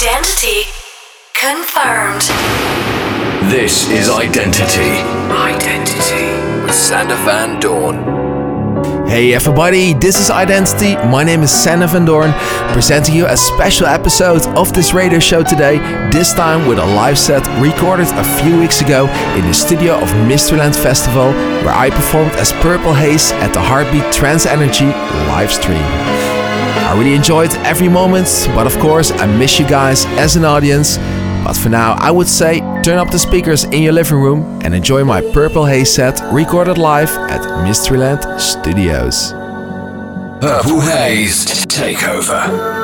Identity confirmed. This is Identity. Identity with Sander Van Doorn. Hey everybody, this is Identity. My name is Sander Van Doorn, presenting you a special episode of this radio show today, this time with a live set recorded a few weeks ago in the studio of Mysteryland Festival, where I performed as Purple Haze at the Heartbeat Trance Energy live stream. I really enjoyed every moment, but of course, I miss you guys as an audience. But for now, I would say turn up the speakers in your living room and enjoy my Purple Haze set recorded live at Mysteryland Studios. Purple Haze Takeover.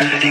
Forget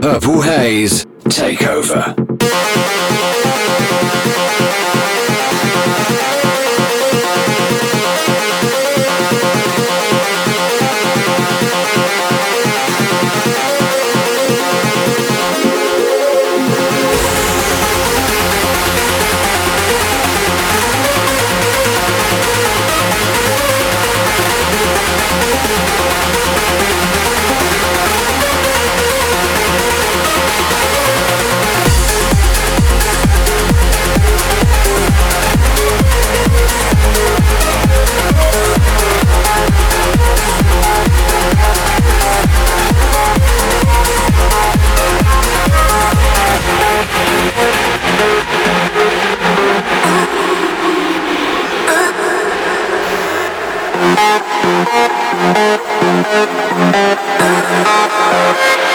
Purple Haze Takeover. Thank you.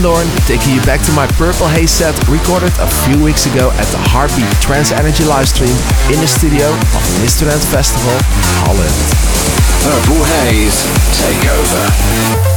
Van Doorn, taking you back to my Purple Haze set recorded a few weeks ago at the Heartbeat Trance Energy livestream in the studio of. Dance Festival, Holland. Purple Haze Takeover. Bye.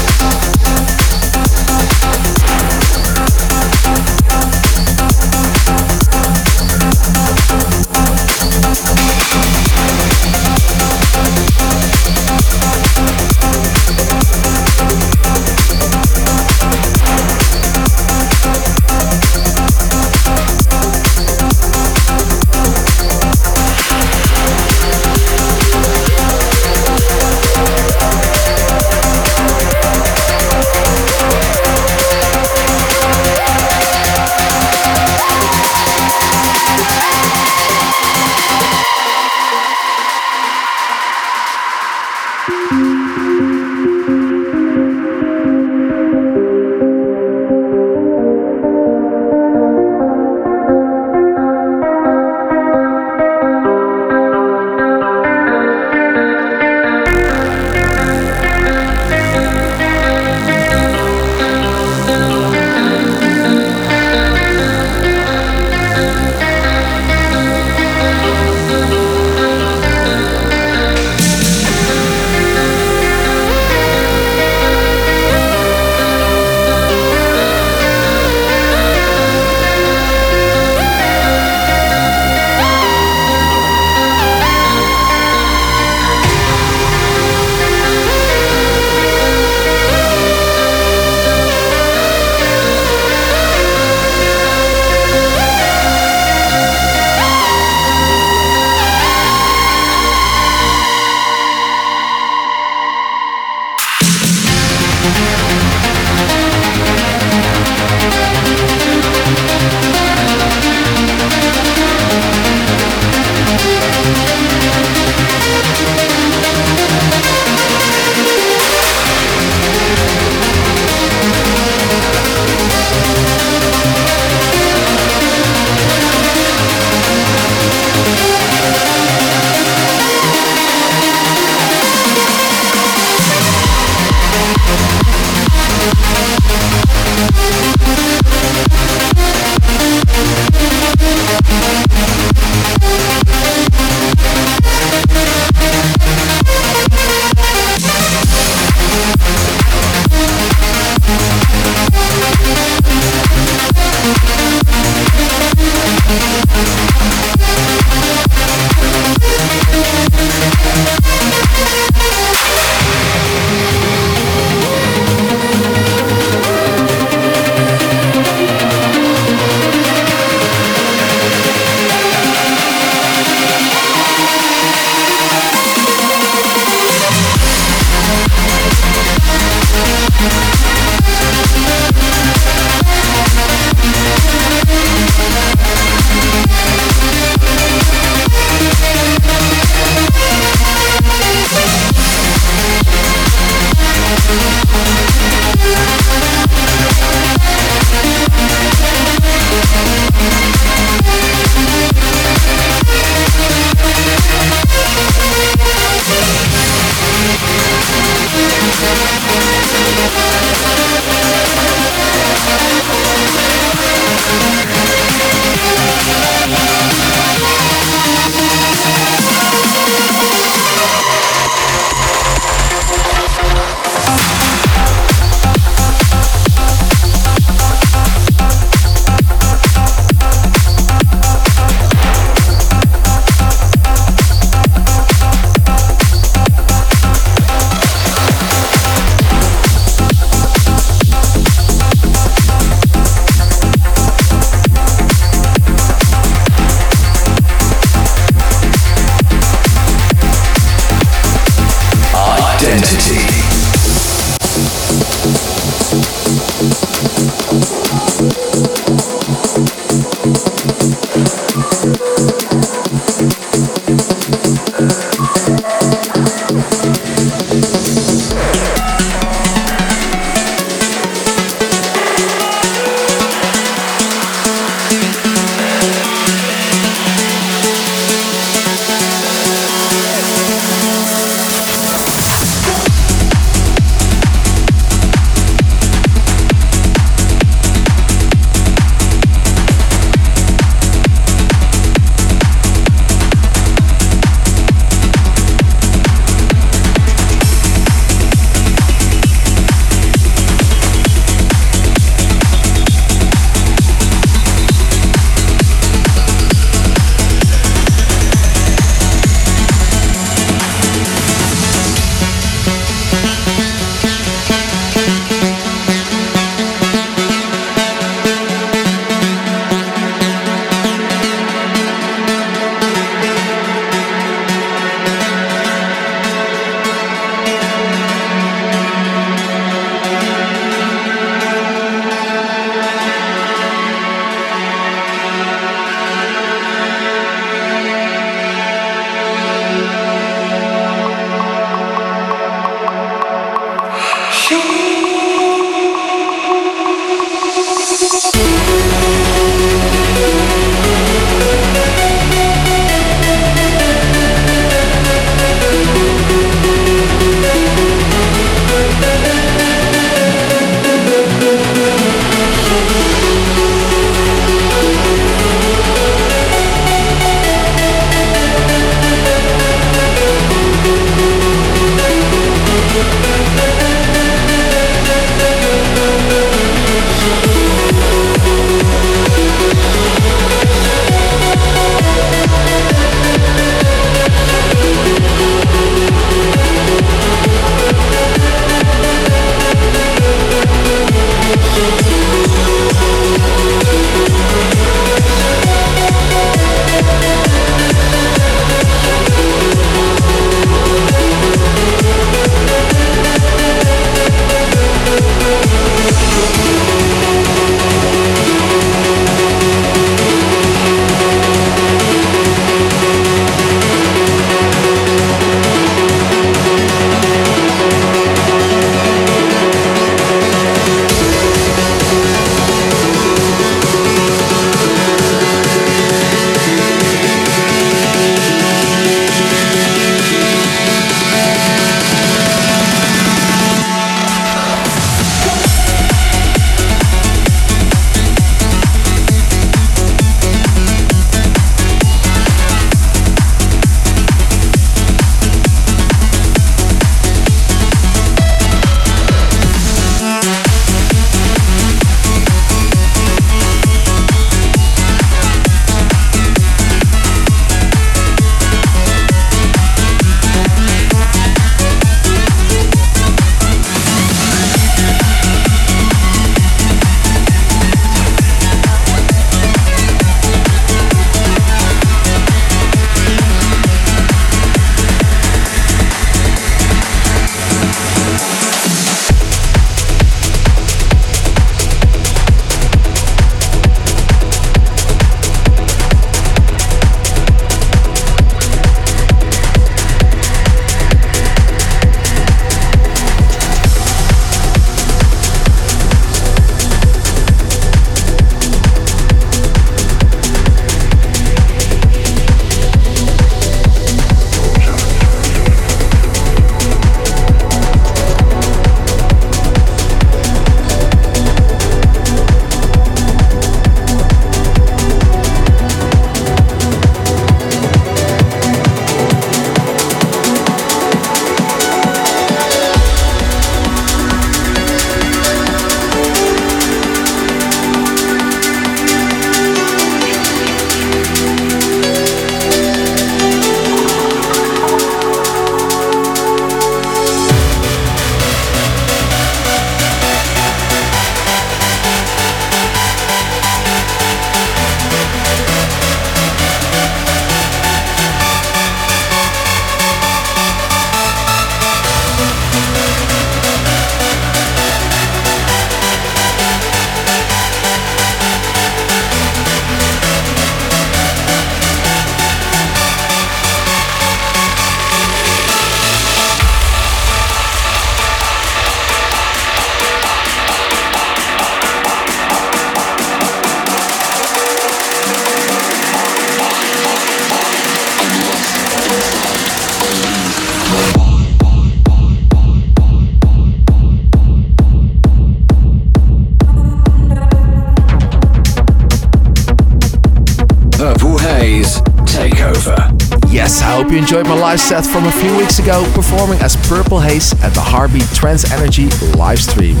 Live set from a few weeks ago, performing as Purple Haze at the Heartbeat Trance Energy live stream.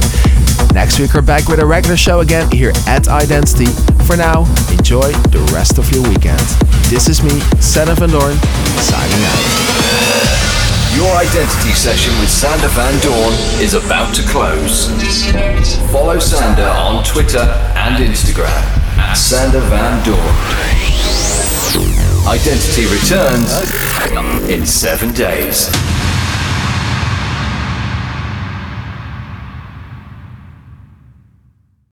Next week, we're back with a regular show again here at Identity. For now, enjoy the rest of your weekend. This is me, Sander Van Doorn, signing out. Your identity session with Sander Van Doorn is about to close. Follow Sander on Twitter and Instagram at Sander Van Doorn. Identity returns in seven days.